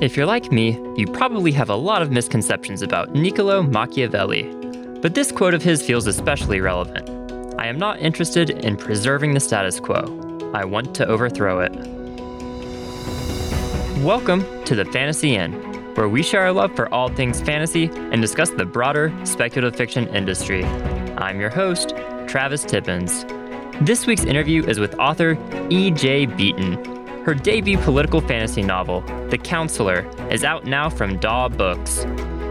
If you're like me, you probably have a lot of misconceptions about Niccolo Machiavelli. But this quote of his feels especially relevant. I am not interested in preserving the status quo. I want to overthrow it. Welcome to the Fantasy Inn, where we share our love for all things fantasy and discuss the broader speculative fiction industry. I'm your host, Travis Tippins. This week's interview is with author E.J. Beaton, her debut political fantasy novel, The Councillor, is out now from DAW Books.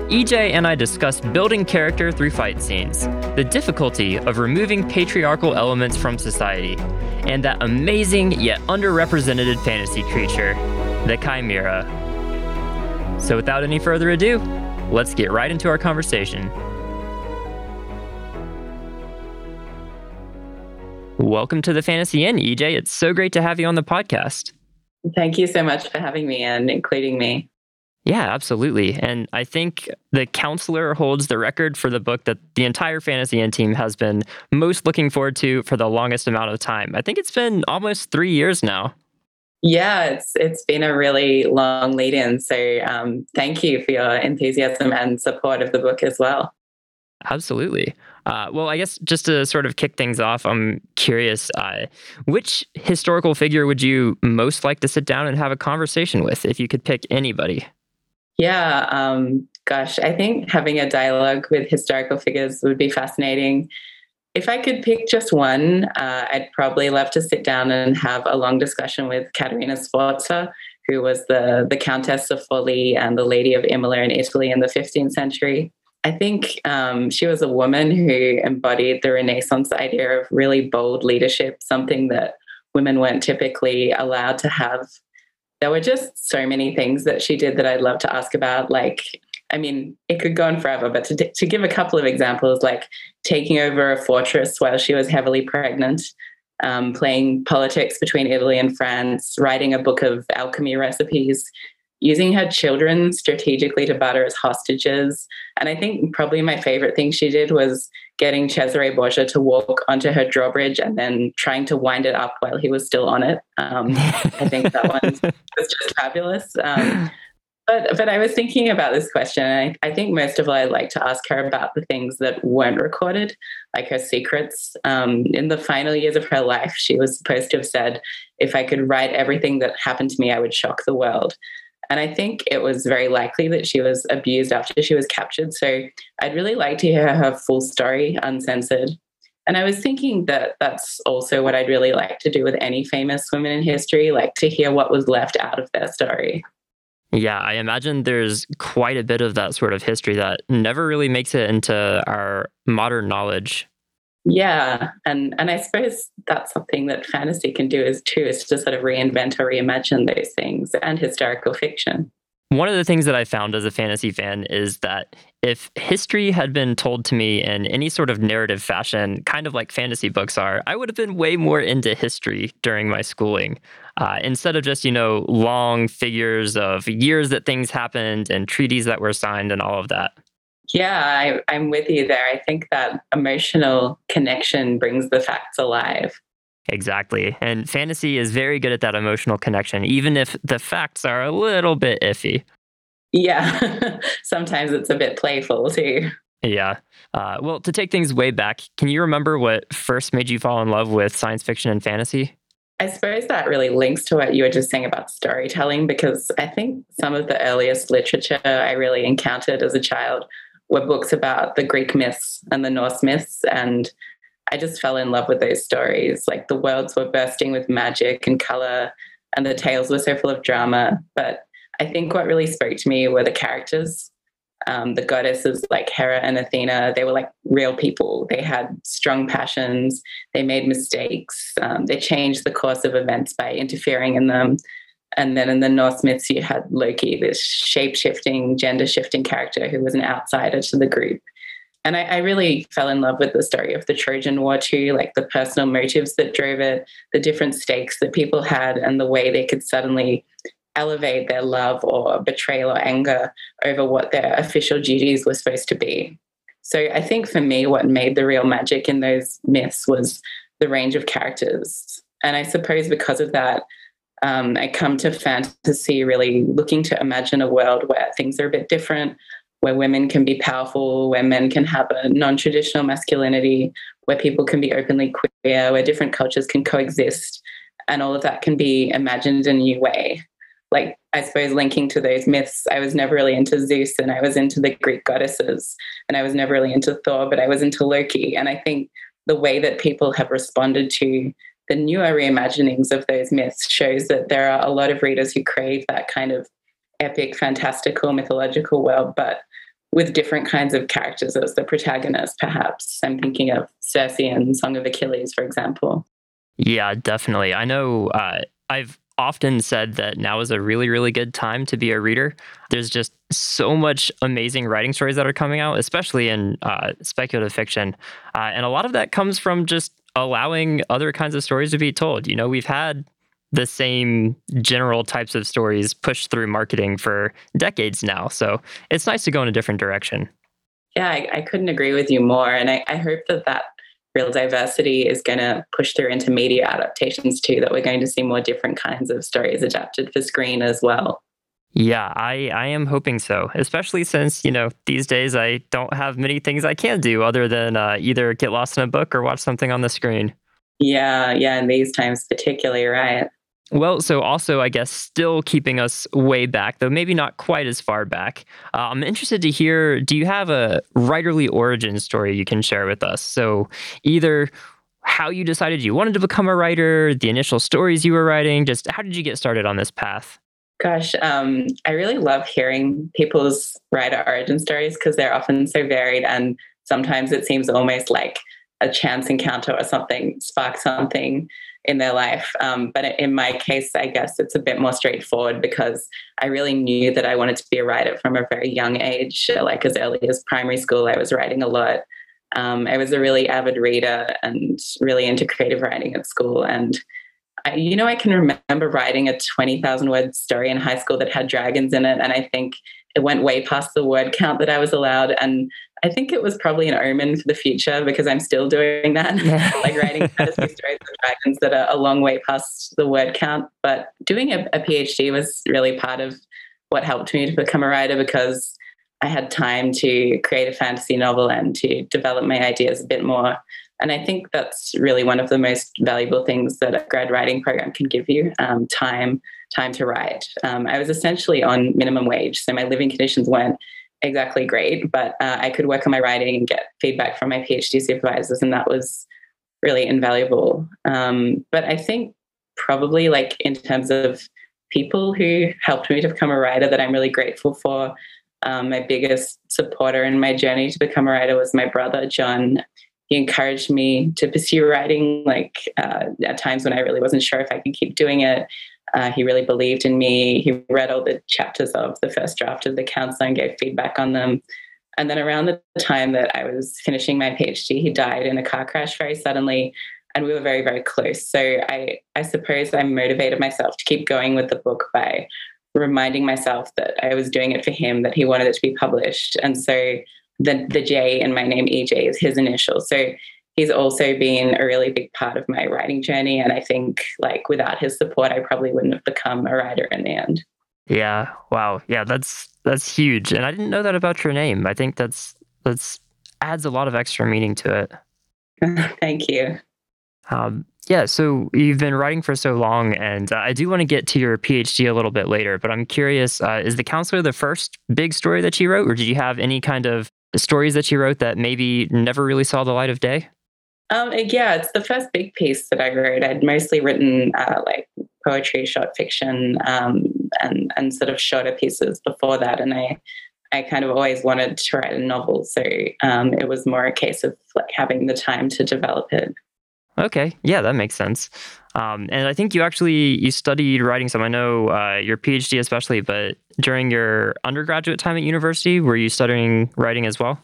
EJ and I discuss building character through fight scenes, the difficulty of removing patriarchal elements from society, and that amazing yet underrepresented fantasy creature, the Chimera. So, without any further ado, let's get right into our conversation. Welcome to the Fantasy Inn, EJ. It's so great to have you on the podcast. Thank you so much for having me and including me. Yeah, absolutely. And I think The Councillor holds the record for the book that the entire Fantasy Inn team has been most looking forward to for the longest amount of time. I think it's been almost three years now. Yeah, it's it's been a really long lead in. So um, thank you for your enthusiasm and support of the book as well. Absolutely. Uh, well, I guess just to sort of kick things off, I'm curious uh, which historical figure would you most like to sit down and have a conversation with if you could pick anybody? Yeah, um, gosh, I think having a dialogue with historical figures would be fascinating. If I could pick just one, uh, I'd probably love to sit down and have a long discussion with Caterina Sforza, who was the, the Countess of Forli and the Lady of Imola in Italy in the 15th century. I think um, she was a woman who embodied the Renaissance idea of really bold leadership, something that women weren't typically allowed to have. There were just so many things that she did that I'd love to ask about. Like, I mean, it could go on forever, but to, to give a couple of examples, like taking over a fortress while she was heavily pregnant, um, playing politics between Italy and France, writing a book of alchemy recipes, using her children strategically to butter as hostages. And I think probably my favorite thing she did was getting Cesare Borgia to walk onto her drawbridge and then trying to wind it up while he was still on it. Um, I think that one was just fabulous. Um, but, but I was thinking about this question, and I, I, think most of all, I'd like to ask her about the things that weren't recorded, like her secrets. Um, in the final years of her life, she was supposed to have said, If I could write everything that happened to me, I would shock the world. And I think it was very likely that she was abused after she was captured. So I'd really like to hear her full story uncensored. And I was thinking that that's also what I'd really like to do with any famous women in history, like to hear what was left out of their story. Yeah, I imagine there's quite a bit of that sort of history that never really makes it into our modern knowledge. Yeah, and and I suppose that's something that fantasy can do is too is to sort of reinvent or reimagine those things and historical fiction. One of the things that I found as a fantasy fan is that if history had been told to me in any sort of narrative fashion, kind of like fantasy books are, I would have been way more into history during my schooling. Uh, instead of just, you know, long figures of years that things happened and treaties that were signed and all of that. Yeah, I, I'm with you there. I think that emotional connection brings the facts alive. Exactly. And fantasy is very good at that emotional connection, even if the facts are a little bit iffy. Yeah, sometimes it's a bit playful too. Yeah. Uh, well, to take things way back, can you remember what first made you fall in love with science fiction and fantasy? I suppose that really links to what you were just saying about storytelling, because I think some of the earliest literature I really encountered as a child were books about the Greek myths and the Norse myths. And I just fell in love with those stories. Like the worlds were bursting with magic and color, and the tales were so full of drama. But I think what really spoke to me were the characters. Um, the goddesses like Hera and Athena, they were like real people. They had strong passions. They made mistakes. Um, they changed the course of events by interfering in them. And then in the Norse myths, you had Loki, this shape shifting, gender shifting character who was an outsider to the group. And I, I, really fell in love with the story of the Trojan War too, like the personal motives that drove it, the different stakes that people had, and the way they could suddenly elevate their love or betrayal or anger over what their official duties were supposed to be. So I think for me, what made the real magic in those myths was the range of characters. And I suppose because of that, Um, I come to fantasy really looking to imagine a world where things are a bit different, where women can be powerful, where men can have a non traditional masculinity, where people can be openly queer, where different cultures can coexist. And all of that can be imagined in a new way. Like, I suppose, linking to those myths, I was never really into Zeus and I was into the Greek goddesses, and I was never really into Thor, but I was into Loki. And I think the way that people have responded to the newer reimaginings of those myths shows that there are a lot of readers who crave that kind of epic, fantastical, mythological world, but with different kinds of characters as the protagonist, perhaps. I'm thinking of Circe and Song of Achilles, for example. Yeah, definitely. I know uh, I've often said that now is a really, really good time to be a reader. There's just so much amazing writing stories that are coming out, especially in uh, speculative fiction. Uh, and a lot of that comes from just allowing other kinds of stories to be told. You know, we've had the same general types of stories pushed through marketing for decades now. So it's nice to go in a different direction. Yeah, I, I couldn't agree with you more. And I, I hope that that real diversity is going to push through into media adaptations too, that we're going to see more different kinds of stories adapted for screen as well. Yeah, I, I am hoping so, especially since, you know, these days I don't have many things I can do other than uh, either get lost in a book or watch something on the screen. Yeah, yeah, in these times particularly, right? Well, so also, I guess, still keeping us way back, though maybe not quite as far back. Uh, I'm interested to hear do you have a writerly origin story you can share with us? So, either how you decided you wanted to become a writer, the initial stories you were writing, just how did you get started on this path? Gosh, um, I really love hearing people's writer origin stories because they're often so varied, and sometimes it seems almost like a chance encounter or something sparked something in their life. Um, but in my case, I guess it's a bit more straightforward because I really knew that I wanted to be a writer from a very young age. Like as early as primary school, I was writing a lot. Um, I was a really avid reader and really into creative writing at school. And you know, I can remember writing a 20,000 word story in high school that had dragons in it. And I think it went way past the word count that I was allowed. And I think it was probably an omen for the future because I'm still doing that, like writing fantasy stories of dragons that are a long way past the word count. But doing a, a PhD was really part of what helped me to become a writer because I had time to create a fantasy novel and to develop my ideas a bit more and I think that's really one of the most valuable things that a grad writing program can give you um, time, time to write. Um, I was essentially on minimum wage, so my living conditions weren't exactly great, but uh, I could work on my writing and get feedback from my PhD supervisors, and that was really invaluable. Um, but I think probably like in terms of people who helped me to become a writer that I'm really grateful for. Um, my biggest supporter in my journey to become a writer was my brother, John he encouraged me to pursue writing like uh, at times when i really wasn't sure if i could keep doing it. Uh, he really believed in me. He read all the chapters of the first draft of the council and gave feedback on them. And then around the time that i was finishing my phd he died in a car crash very suddenly and we were very very close. So i i suppose i motivated myself to keep going with the book by reminding myself that i was doing it for him that he wanted it to be published. And so the the J in my name EJ is his initial. So he's also been a really big part of my writing journey. And I think like without his support, I probably wouldn't have become a writer in the end. Yeah. Wow. Yeah. That's that's huge. And I didn't know that about your name. I think that's that's adds a lot of extra meaning to it. Thank you. Um, yeah, so you've been writing for so long, and uh, I do want to get to your PhD a little bit later, but I'm curious uh, is The Councillor the first big story that you wrote, or did you have any kind of stories that you wrote that maybe never really saw the light of day? Um, yeah, it's the first big piece that I wrote. I'd mostly written uh, like poetry, short fiction, um, and and sort of shorter pieces before that. And I I kind of always wanted to write a novel, so um, it was more a case of like having the time to develop it. Okay, yeah, that makes sense. Um, and I think you actually you studied writing some. I know uh, your PhD especially, but during your undergraduate time at university, were you studying writing as well?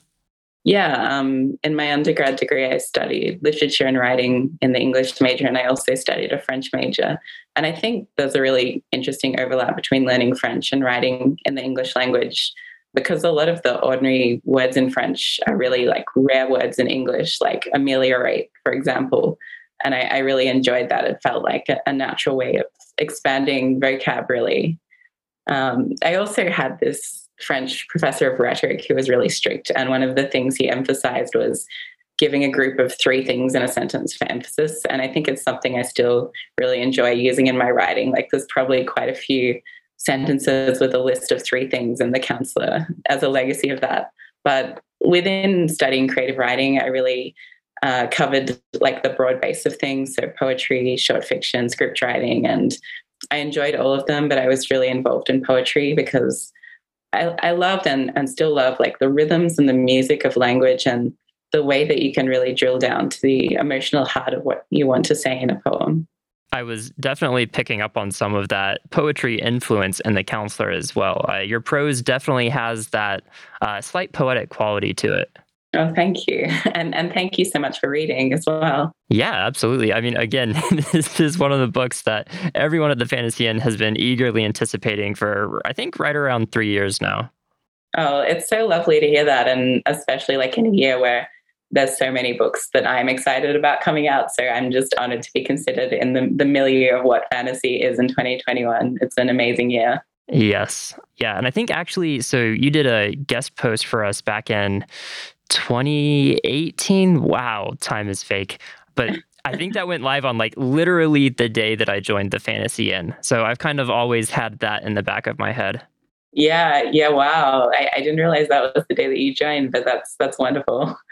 Yeah, um, in my undergrad degree, I studied literature and writing in the English major, and I also studied a French major. And I think there's a really interesting overlap between learning French and writing in the English language because a lot of the ordinary words in French are really like rare words in English, like ameliorate, for example. And I, I really enjoyed that. It felt like a, a natural way of expanding vocabulary. Um, I also had this French professor of rhetoric who was really strict. And one of the things he emphasized was giving a group of three things in a sentence for emphasis. And I think it's something I still really enjoy using in my writing. Like there's probably quite a few sentences with a list of three things and the councillor as a legacy of that. But within studying creative writing, I really uh, covered like the broad base of things so poetry short fiction script writing and i enjoyed all of them but i was really involved in poetry because i, I loved and, and still love like the rhythms and the music of language and the way that you can really drill down to the emotional heart of what you want to say in a poem I was definitely picking up on some of that poetry influence in The Councillor as well. Uh, your prose definitely has that uh, slight poetic quality to it. Oh, thank you. And and thank you so much for reading as well. Yeah, absolutely. I mean, again, this is one of the books that everyone at the Fantasy Inn has been eagerly anticipating for, I think, right around three years now. Oh, it's so lovely to hear that. And especially like in a year where there's so many books that I'm excited about coming out. So I'm just honored to be considered in the, the milieu of what fantasy is in 2021. It's an amazing year. Yes. Yeah. And I think actually, so you did a guest post for us back in 2018. Wow, time is fake. But I think that went live on like literally the day that I joined the Fantasy Inn. So I've kind of always had that in the back of my head. Yeah, yeah, wow. I, I didn't realize that was the day that you joined, but that's that's wonderful.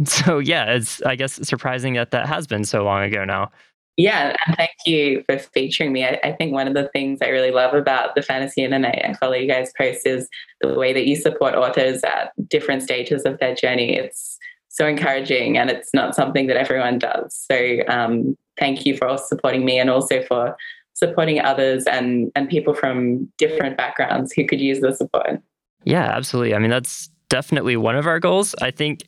So yeah, it's I guess surprising that that has been so long ago now. Yeah, and thank you for featuring me. I, I, think one of the things I really love about the Fantasy Internet, I follow you guys post, is the way that you support authors at different stages of their journey. It's so encouraging, and it's not something that everyone does. So um, thank you for supporting me, and also for supporting others and and people from different backgrounds who could use the support. Yeah, absolutely. I mean, that's definitely one of our goals. I think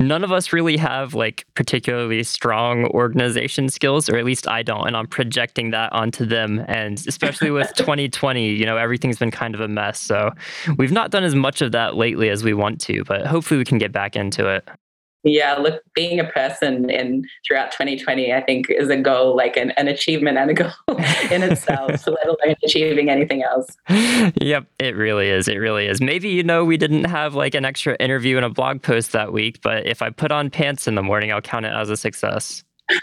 none of us really have like particularly strong organization skills, or at least I don't. And I'm projecting that onto them. And especially with 2020, you know, everything's been kind of a mess. So we've not done as much of that lately as we want to, but hopefully we can get back into it yeah look being a person in throughout 2020 i think is a goal like an, an achievement and a goal in itself let alone achieving anything else. Yep it really is it really is. Maybe you know we didn't have like an extra interview and a blog post that week but if i put on pants in the morning i'll count it as a success.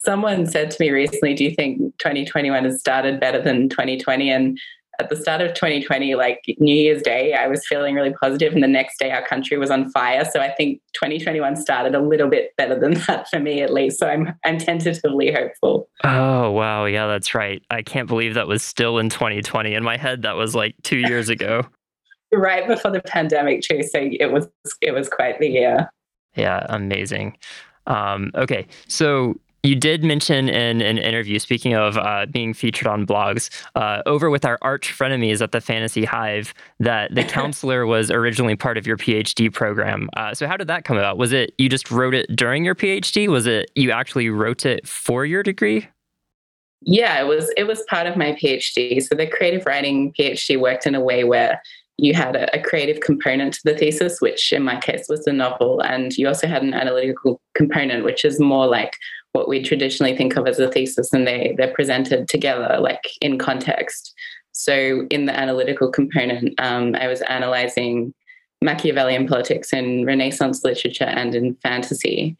Someone said to me recently do you think 2021 has started better than 2020 and at the start of 2020, like New Year's Day, I was feeling really positive, and the next day our country was on fire. So I think 2021 started a little bit better than that for me, at least. So I'm I'm tentatively hopeful. Oh wow, yeah, that's right. I can't believe that was still in 2020. In my head, that was like two years ago. right before the pandemic, too. So it was it was quite the year. Yeah, amazing. Um, okay, so you did mention in an interview, speaking of uh, being featured on blogs, uh, over with our arch frenemies at the Fantasy Hive, that the councillor was originally part of your PhD program. Uh, so, how did that come about? Was it you just wrote it during your PhD? Was it you actually wrote it for your degree? Yeah, it was. It was part of my PhD. So the creative writing PhD worked in a way where you had a, a, creative component to the thesis, which in my case was the novel, and you also had an analytical component, which is more like what we traditionally think of as a thesis and they they're presented together like in context. So in the analytical component um, i was analyzing machiavellian politics in renaissance literature and in fantasy.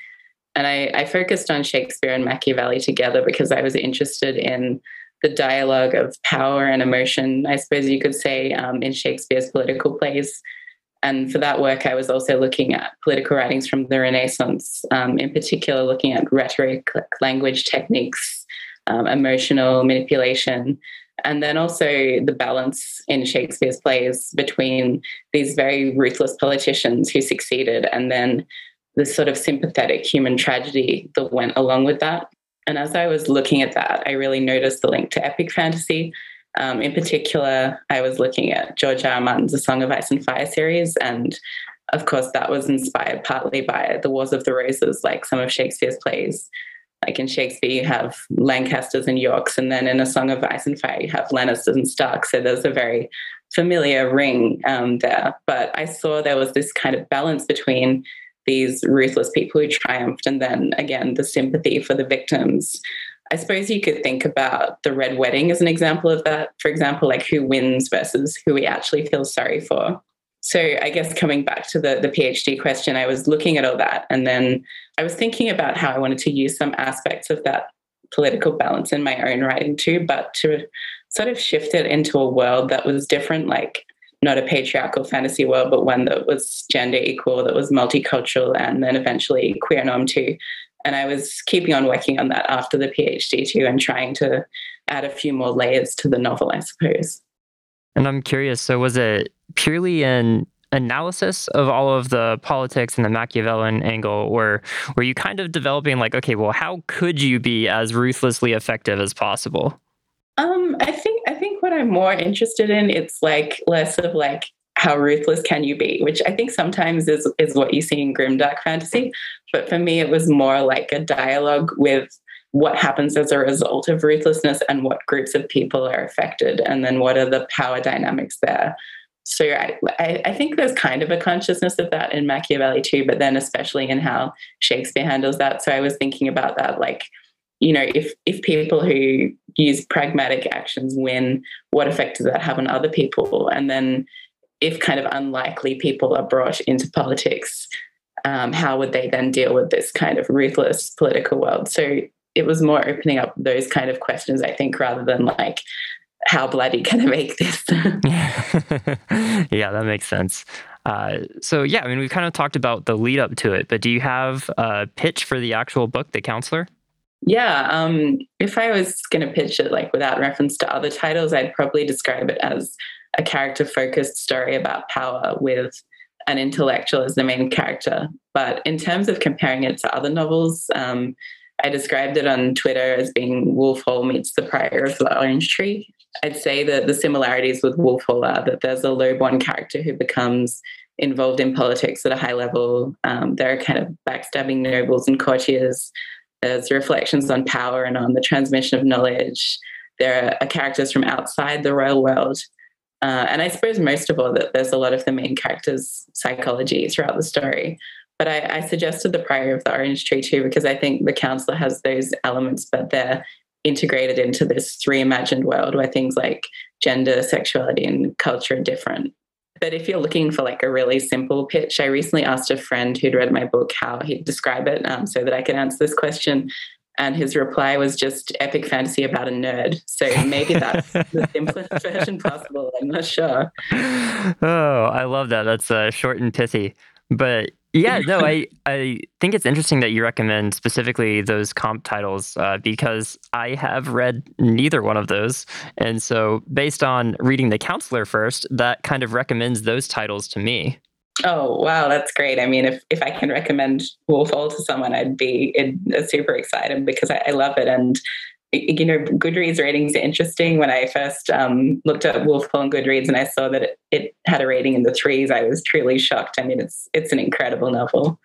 And I, I focused on shakespeare and machiavelli together because i was interested in the dialogue of power and emotion i suppose you could say um, in shakespeare's political plays and for that work, I was also looking at political writings from the Renaissance, um, in particular, looking at rhetoric, language techniques, um, emotional manipulation, and then also the balance in Shakespeare's plays between these very ruthless politicians who succeeded and then the sort of sympathetic human tragedy that went along with that. And as I was looking at that, I really noticed the link to epic fantasy um, in particular, I was looking at George R. R. Martin's A Song of Ice and Fire series, and of course, that was inspired partly by the Wars of the Roses, like some of Shakespeare's plays. Like in Shakespeare, you have Lancasters and Yorks, and then in A Song of Ice and Fire, you have Lannisters and Starks. So there's a very familiar ring um, there. But I saw there was this kind of balance between these ruthless people who triumphed, and then again, the sympathy for the victims. I suppose you could think about the Red Wedding as an example of that. For example, like who wins versus who we actually feel sorry for. So I guess coming back to the, the PhD question, I was looking at all that and then I was thinking about how I wanted to use some aspects of that political balance in my own writing too, but to sort of shift it into a world that was different, like not a patriarchal fantasy world, but one that was gender equal, that was multicultural, and then eventually queer norm too. And I was keeping on working on that after the PhD too, and trying to add a few more layers to the novel, I suppose. And I'm curious so, was it purely an analysis of all of the politics and the Machiavellian angle, or were you kind of developing, like, okay, well, how could you be as ruthlessly effective as possible? Um, I think I think what I'm more interested in it's like less of like how ruthless can you be, which I think sometimes is is what you see in grimdark fantasy. But for me, it was more like a dialogue with what happens as a result of ruthlessness and what groups of people are affected, and then what are the power dynamics there. So I, I think there's kind of a consciousness of that in Machiavelli too, but then especially in how Shakespeare handles that. So I was thinking about that, like, you know, if if people who use pragmatic actions win, what effect does that have on other people? And then if kind of unlikely people are brought into politics, um, how would they then deal with this kind of ruthless political world? So it was more opening up those kind of questions, I think, rather than like, how bloody can I make this? yeah, that makes sense. Uh, so yeah, I mean, we've kind of talked about the lead up to it, but do you have a pitch for the actual book, The Councillor? Yeah, um, if I was going to pitch it like without reference to other titles, I'd probably describe it as a character focused story about power with an intellectual as the main character. But in terms of comparing it to other novels, um, I described it on Twitter as being Wolf Hall meets the Priory of the Orange Tree. I'd say that the similarities with Wolf Hall are that there's a low-born character who becomes involved in politics at a high level. Um, there are kind of backstabbing nobles and courtiers. There's reflections on power and on the transmission of knowledge. There are characters from outside the royal world. Uh, and I suppose most of all that there's a lot of the main character's psychology throughout the story. But I, I suggested the Priory of the Orange Tree too, because I think the councillor has those elements, but they're integrated into this reimagined world where things like gender, sexuality, and culture are different. But if you're looking for like a really simple pitch, I recently asked a friend who'd read my book how he'd describe it um, so that I could answer this question. And his reply was just epic fantasy about a nerd. So maybe that's the simplest version possible. I'm not sure. Oh, I love that. That's uh, short and pithy. But yeah, no, I, I think it's interesting that you recommend specifically those comp titles uh, because I have read neither one of those. And so, based on reading The Councillor first, that kind of recommends those titles to me. Oh, wow, that's great. I mean, if, if I can recommend Wolf Hall to someone, I'd be super excited because I, I love it. And you know, Goodreads ratings are interesting. When I first um, looked at Wolf Hall on Goodreads and I saw that it, it, had a rating in the threes, I was truly shocked. I mean, it's it's an incredible novel.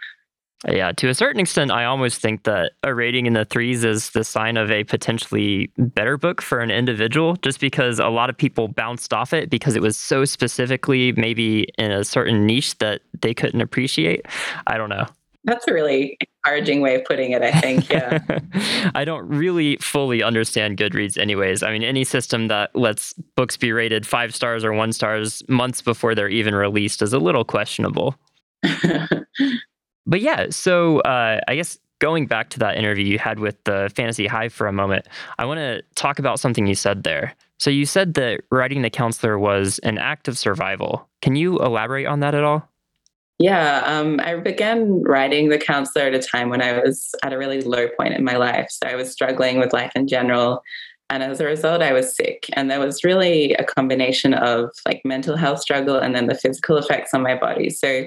Yeah, to a certain extent, I almost think that a rating in the threes is the sign of a potentially better book for an individual, just because a lot of people bounced off it because it was so specifically maybe in a certain niche that they couldn't appreciate. I don't know. That's a really encouraging way of putting it, I think. Yeah. I don't really fully understand Goodreads, anyways. I mean, any system that lets books be rated five stars or one stars months before they're even released is a little questionable. but yeah, so uh, I guess going back to that interview you had with the Fantasy Hive for a moment, I want to talk about something you said there. So you said that writing the councillor was an act of survival. Can you elaborate on that at all? Yeah, um, I began writing The Councillor at a time when I was at a really low point in my life. So I was struggling with life in general. And as a result, I was sick. And there was really a combination of like mental health struggle and then the physical effects on my body. So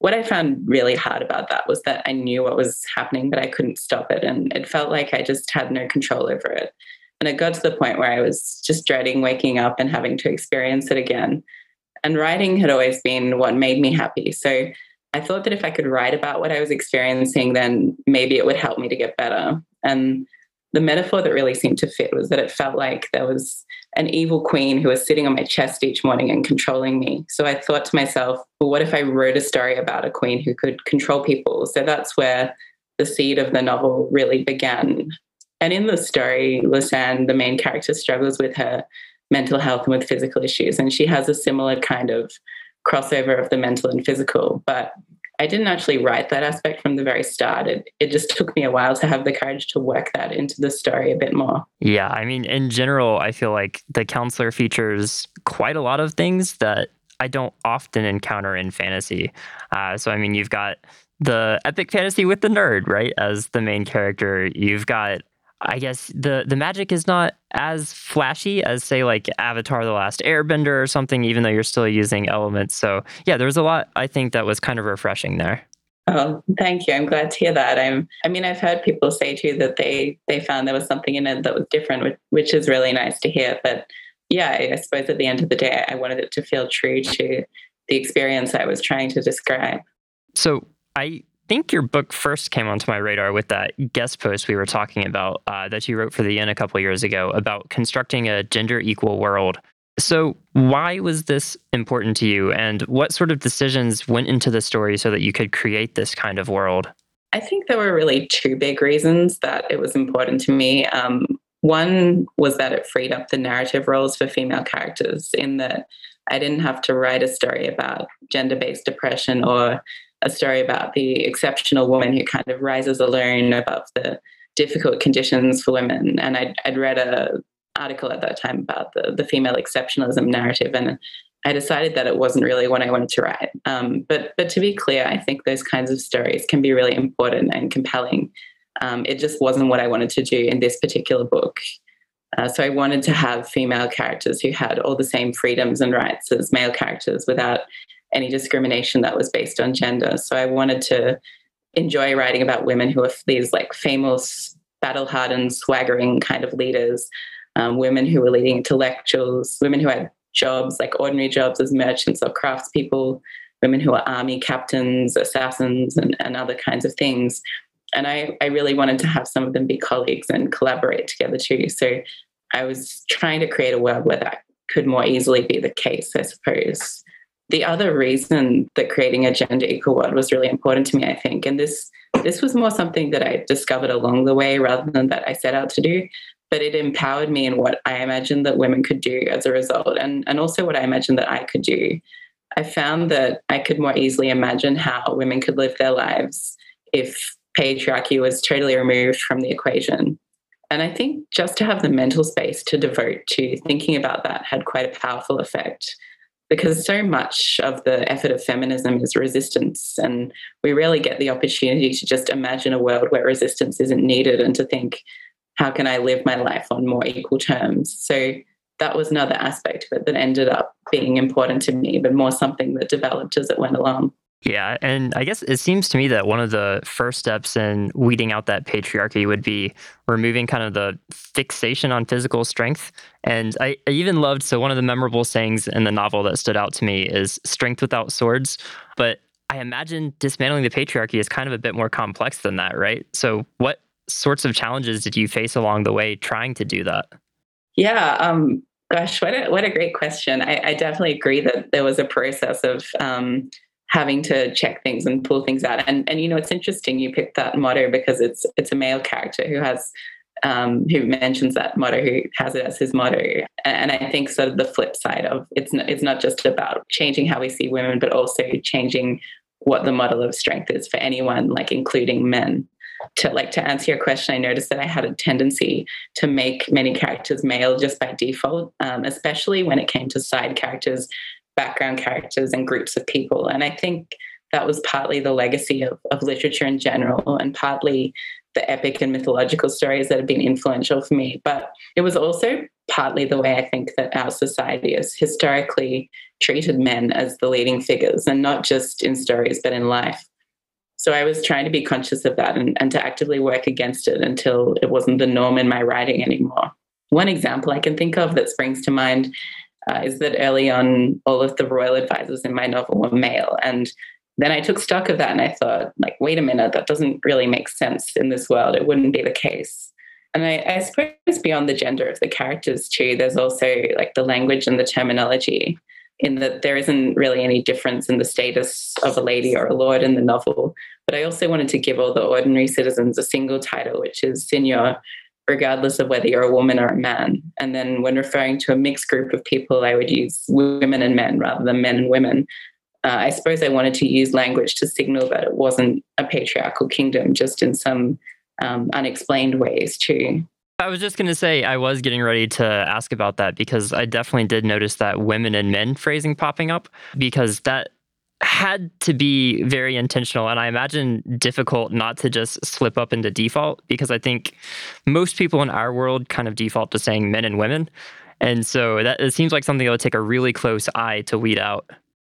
what I found really hard about that was that I knew what was happening, but I couldn't stop it. And it felt like I just had no control over it. And it got to the point where I was just dreading waking up and having to experience it again. And writing had always been what made me happy. So I thought that if I could write about what I was experiencing, then maybe it would help me to get better. And the metaphor that really seemed to fit was that it felt like there was an evil queen who was sitting on my chest each morning and controlling me. So I thought to myself, well, what if I wrote a story about a queen who could control people? So that's where the seed of the novel really began. And in the story, Lysande, the main character, struggles with her mental health and with physical issues. And she has a similar kind of crossover of the mental and physical. But I didn't actually write that aspect from the very start. It, it just took me a while to have the courage to work that into the story a bit more. Yeah. I mean, in general, I feel like the councillor features quite a lot of things that I don't often encounter in fantasy. Uh, so, I mean, you've got the epic fantasy with the nerd, right, as the main character. You've got I guess the the magic is not as flashy as say like Avatar: The Last Airbender or something, even though you're still using elements. So yeah, there was a lot I think that was kind of refreshing there. Oh, thank you. I'm glad to hear that. I'm. I mean, I've heard people say too that they they found there was something in it that was different, which, which is really nice to hear. But yeah, I suppose at the end of the day, I wanted it to feel true to the experience I was trying to describe. So I think your book first came onto my radar with that guest post we were talking about uh, that you wrote for the Inn a couple years ago about constructing a gender equal world. So, why was this important to you, and what sort of decisions went into the story so that you could create this kind of world? I think there were really two big reasons that it was important to me. Um, one was that it freed up the narrative roles for female characters, in that I didn't have to write a story about gender based depression or a story about the exceptional woman who kind of rises alone above the difficult conditions for women. And I'd, I'd read a article at that time about the, the female exceptionalism narrative, and I decided that it wasn't really what I wanted to write. Um, but but to be clear, I think those kinds of stories can be really important and compelling. Um, it just wasn't what I wanted to do in this particular book. Uh, so I wanted to have female characters who had all the same freedoms and rights as male characters without any discrimination that was based on gender. So I wanted to enjoy writing about women who are these like famous, battle hardened, swaggering kind of leaders, um, women who were leading intellectuals, women who had jobs like ordinary jobs as merchants or craftspeople, women who are army captains, assassins, and, and other kinds of things. And I, I really wanted to have some of them be colleagues and collaborate together too. So I was trying to create a world where that could more easily be the case, I suppose the other reason that creating a gender equal world was really important to me, I think, and this this was more something that I discovered along the way rather than that I set out to do. But it empowered me in what I imagined that women could do as a result, and and also what I imagined that I could do. I found that I could more easily imagine how women could live their lives if patriarchy was totally removed from the equation. And I think just to have the mental space to devote to thinking about that had quite a powerful effect because so much of the effort of feminism is resistance. And we rarely get the opportunity to just imagine a world where resistance isn't needed and to think, how can I live my life on more equal terms? So that was another aspect of it that ended up being important to me, but more something that developed as it went along. Yeah, and I guess it seems to me that one of the first steps in weeding out that patriarchy would be removing kind of the fixation on physical strength. And I, I, even loved so one of the memorable sayings in the novel that stood out to me is strength without swords. But I imagine dismantling the patriarchy is kind of a bit more complex than that, right? So what sorts of challenges did you face along the way trying to do that? Yeah, um, gosh, what a what a great question. I, I definitely agree that there was a process of um, having to check things and pull things out. And and you know, it's interesting you picked that motto because it's it's a male character who has um, who mentions that motto, who has it as his motto. And I think sort of the flip side of it's not, it's not just about changing how we see women, but also changing what the model of strength is for anyone, like including men. To like to answer your question, I noticed that I had a tendency to make many characters male just by default, um, especially when it came to side characters background characters and groups of people. And I think that was partly the legacy of, of literature in general and partly the epic and mythological stories that have been influential for me. But it was also partly the way I think that our society has historically treated men as the leading figures and not just in stories, but in life. So I was trying to be conscious of that and, and to actively work against it until it wasn't the norm in my writing anymore. One example I can think of that springs to mind uh, is that early on, all of the royal advisors in my novel were male. And then I took stock of that and I thought, like, wait a minute, that doesn't really make sense in this world. It wouldn't be the case. And I, I suppose beyond the gender of the characters too, there's also like the language and the terminology in that there isn't really any difference in the status of a lady or a lord in the novel. But I also wanted to give all the ordinary citizens a single title, which is Signor, regardless of whether you're a woman or a man. And then when referring to a mixed group of people, I would use women and men rather than men and women. Uh, I suppose I wanted to use language to signal that it wasn't a patriarchal kingdom, just in some um, unexplained ways, too. I was just going to say, I was getting ready to ask about that because I definitely did notice that women and men phrasing popping up because that had to be very intentional and I imagine difficult not to just slip up into default because I think most people in our world kind of default to saying men and women. And so that it seems like something that would take a really close eye to weed out.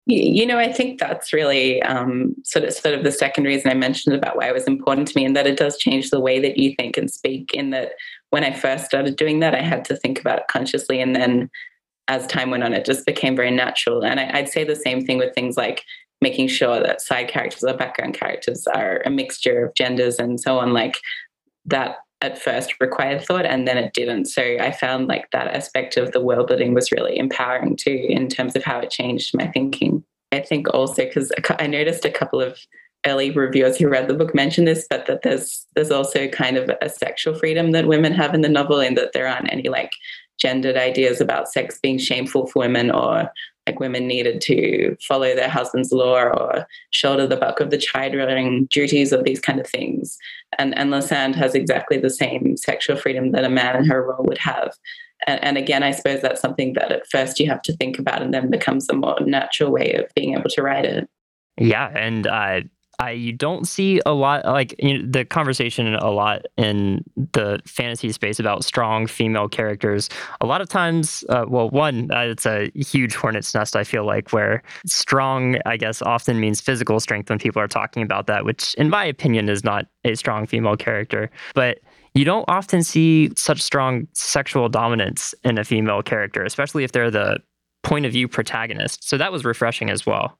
You know, I think that's really um, sort of sort of the second reason I mentioned about why it was important to me, and that it does change the way that you think and speak. In that, when I first started doing that, I had to think about it consciously, and then as time went on, it just became very natural. And I, would say the same thing with things like making sure that side characters or background characters are a mixture of genders and so on. Like that at first required thought and then it didn't. So I found like that aspect of the world building was really empowering too in terms of how it changed my thinking. I think also because I noticed a couple of early reviewers who read the book mentioned this, but that there's there's also kind of a sexual freedom that women have in the novel, in that there aren't any like gendered ideas about sex being shameful for women or like women needed to follow their husband's law or shoulder the buck of the child-rearing duties of these kind of things. And and Lysande has exactly the same sexual freedom that a man in her role would have. And, and again, I suppose that's something that at first you have to think about, and then becomes a more natural way of being able to write it. Yeah, and uh, I you don't see a lot like you know, the conversation a lot in the fantasy space about strong female characters. A lot of times, uh, well, one uh, it's a huge hornet's nest. I feel like where strong, I guess, often means physical strength when people are talking about that, which in my opinion is not a strong female character, but. You don't often see such strong sexual dominance in a female character, especially if they're the point of view protagonist. So that was refreshing as well.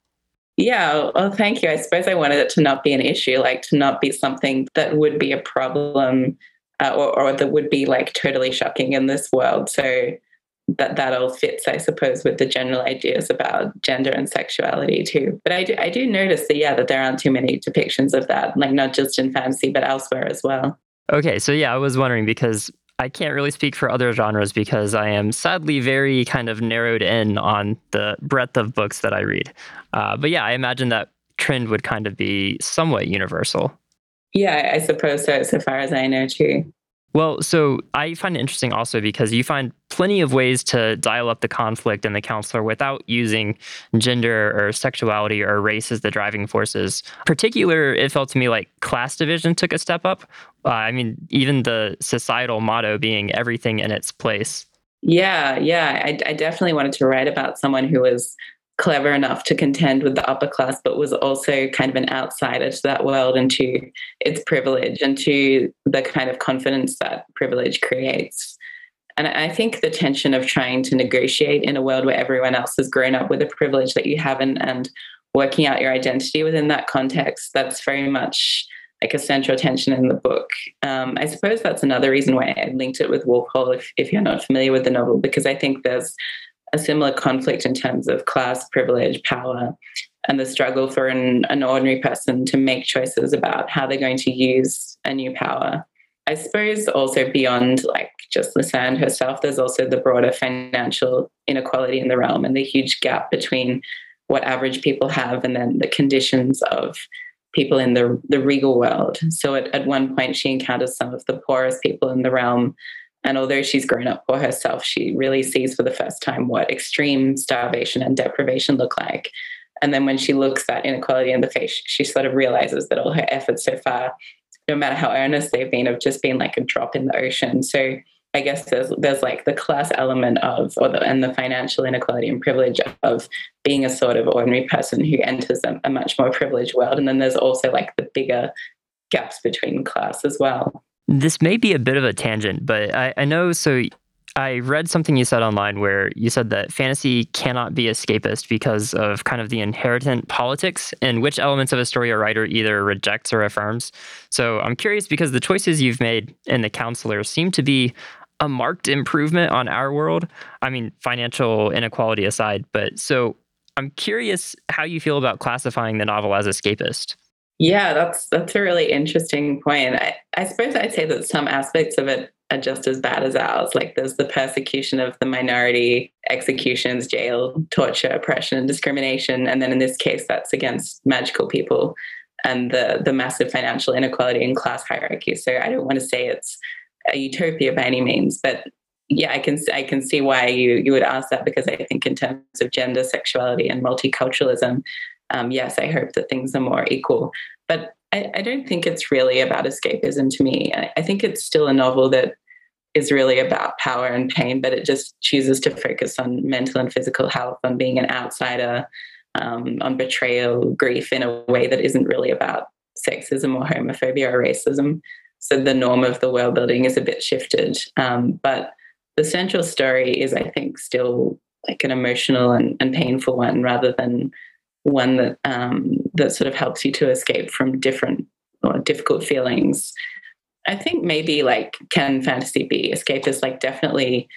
Yeah, well, thank you. I suppose I wanted it to not be an issue, like to not be something that would be a problem uh, or, or that would be like totally shocking in this world. So that that all fits, I suppose, with the general ideas about gender and sexuality too. But I do, I do notice that, yeah, that there aren't too many depictions of that, like not just in fantasy, but elsewhere as well. Okay, so yeah, I was wondering because I can't really speak for other genres because I am sadly very kind of narrowed in on the breadth of books that I read. Uh, but yeah, I imagine that trend would kind of be somewhat universal. Yeah, I suppose so, so far as I know too. Well, so I find it interesting also because you find plenty of ways to dial up the conflict in the councillor without using gender or sexuality or race as the driving forces. Particular, it felt to me like class division took a step up. Uh, I mean, even the societal motto being everything in its place. Yeah, yeah. I, I definitely wanted to write about someone who was clever enough to contend with the upper class, but was also kind of an outsider to that world and to its privilege and to the kind of confidence that privilege creates. And I think the tension of trying to negotiate in a world where everyone else has grown up with a privilege that you haven't and working out your identity within that context, that's very much like a central tension in the book. Um, I suppose that's another reason why I linked it with Hall if, if you're not familiar with the novel, because I think there's a similar conflict in terms of class, privilege, power, and the struggle for an, an ordinary person to make choices about how they're going to use a new power. I suppose also beyond like just Lysande herself, there's also the broader financial inequality in the realm and the huge gap between what average people have and then the conditions of people in the, the regal world. So at, at one point, she encounters some of the poorest people in the realm and although she's grown up for herself, she really sees for the first time what extreme starvation and deprivation look like. And then when she looks that inequality in the face, she sort of realizes that all her efforts so far, no matter how earnest they've been, have just been like a drop in the ocean. So I guess there's there's like the class element of, or the, and the financial inequality and privilege of being a sort of ordinary person who enters a, a much more privileged world. And then there's also like the bigger gaps between class as well. This may be a bit of a tangent, but I, I know so I read something you said online where you said that fantasy cannot be escapist because of kind of the inherent politics in which elements of a story a writer either rejects or affirms. So I'm curious because the choices you've made in The Councillor seem to be a marked improvement on our world. I mean, financial inequality aside, but so I'm curious how you feel about classifying the novel as escapist. Yeah, that's that's a really interesting point. I, I suppose I'd say that some aspects of it are just as bad as ours. Like there's the persecution of the minority, executions, jail, torture, oppression, and discrimination, and then in this case, that's against magical people, and the the massive financial inequality and class hierarchy. So I don't want to say it's a utopia by any means, but yeah, I can I can see why you you would ask that because I think in terms of gender, sexuality, and multiculturalism, um, yes, I hope that things are more equal. But I, I don't think it's really about escapism to me. I, I think it's still a novel that is really about power and pain, but it just chooses to focus on mental and physical health, on being an outsider, um, on betrayal, grief in a way that isn't really about sexism or homophobia or racism. So the norm of the world building is a bit shifted. Um, but the central story is, I think, still like an emotional and, and painful one rather than one that um, that sort of helps you to escape from different or difficult feelings. I think maybe like can fantasy be escapist? Like definitely,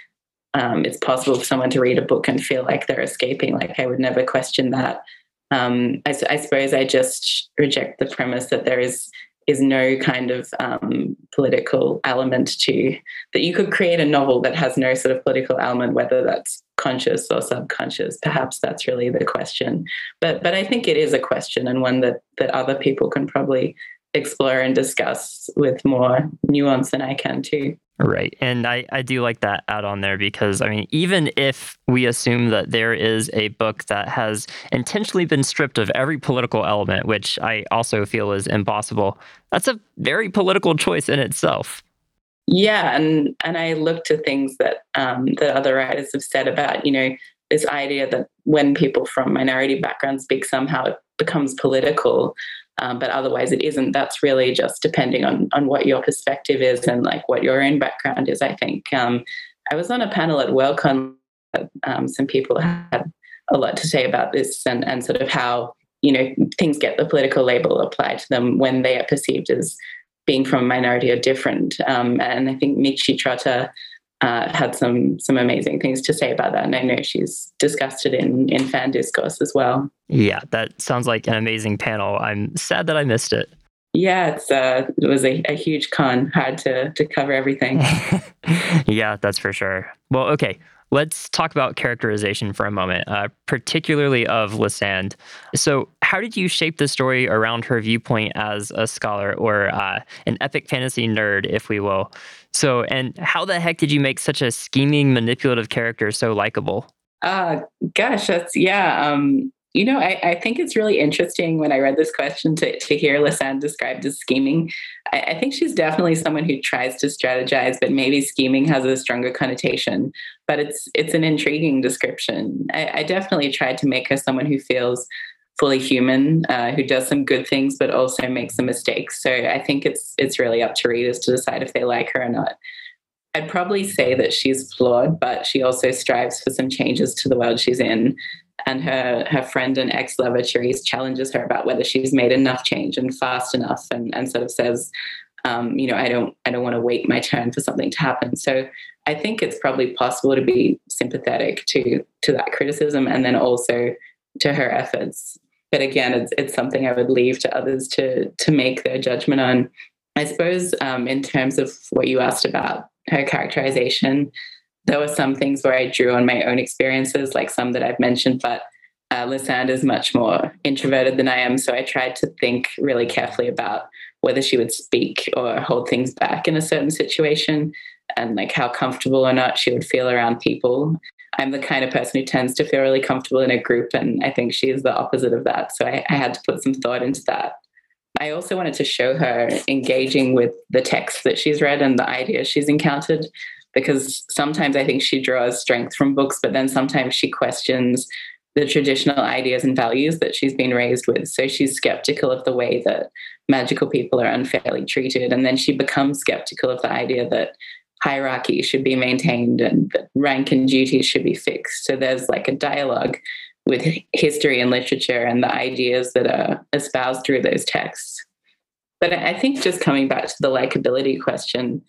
um, it's possible for someone to read a book and feel like they're escaping. Like I would never question that. Um, I, I, suppose I just reject the premise that there is is no kind of um, political element to that you could create a novel that has no sort of political element, whether that's conscious or subconscious. Perhaps that's really the question. But but I think it is a question and one that that other people can probably explore and discuss with more nuance than I can too. Right. And I, I do like that add on there because, I mean, even if we assume that there is a book that has intentionally been stripped of every political element, which I also feel is impossible, that's a very political choice in itself. Yeah. And, and I look to things that, um, that other writers have said about, you know, this idea that when people from minority backgrounds speak, somehow it becomes political um, but otherwise it isn't. That's really just depending on on what your perspective is and like what your own background is. I think um, I was on a panel at Worldcon. Um, some people had a lot to say about this and and sort of how you know things get the political label applied to them when they are perceived as being from a minority are different. Um, and I think Michi Trota uh, had some some amazing things to say about that, and I know she's discussed it in in fan discourse as well. Yeah, that sounds like an amazing panel. I'm sad that I missed it. Yeah, it's uh, it was a, a huge con. Hard to to cover everything. yeah, that's for sure. Well, okay. Let's talk about characterization for a moment, uh, particularly of Lysande. So, how did you shape the story around her viewpoint as a scholar or uh, an epic fantasy nerd, if we will? So, and how the heck did you make such a scheming, manipulative character so likable? Uh, gosh, that's, yeah. Um, you know, I, I, think it's really interesting when I read this question to, to hear Lysande described as scheming. I, I, think she's definitely someone who tries to strategize, but maybe scheming has a stronger connotation. But it's it's an intriguing description. I, I definitely tried to make her someone who feels fully human, uh, who does some good things, but also makes some mistakes. So I think it's it's really up to readers to decide if they like her or not. I'd probably say that she's flawed, but she also strives for some changes to the world she's in and her her friend and ex lover Therese challenges her about whether she's made enough change and fast enough, and and sort of says, um, you know, I don't I don't want to wait my turn for something to happen. So I think it's probably possible to be sympathetic to to that criticism, and then also to her efforts. But again, it's it's something I would leave to others to to make their judgment on. I suppose um, in terms of what you asked about her characterization, there were some things where I drew on my own experiences, like some that I've mentioned, but uh, Lysande is much more introverted than I am. So I tried to think really carefully about whether she would speak or hold things back in a certain situation and like how comfortable or not she would feel around people. I'm the kind of person who tends to feel really comfortable in a group, and I think she is the opposite of that. So I, I had to put some thought into that. I also wanted to show her engaging with the text that she's read and the ideas she's encountered because sometimes I think she draws strength from books, but then sometimes she questions the traditional ideas and values that she's been raised with. So she's skeptical of the way that magical people are unfairly treated. And then she becomes skeptical of the idea that hierarchy should be maintained and that rank and duties should be fixed. So there's like a dialogue with history and literature and the ideas that are espoused through those texts. But I think just coming back to the likability question,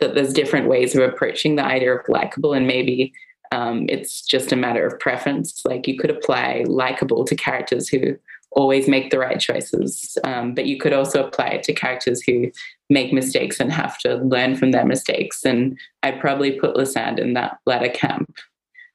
that there's different ways of approaching the idea of likable, and maybe um, it's just a matter of preference. Like you could apply likable to characters who always make the right choices, um, but you could also apply it to characters who make mistakes and have to learn from their mistakes. And I'd probably put Lysande in that latter camp.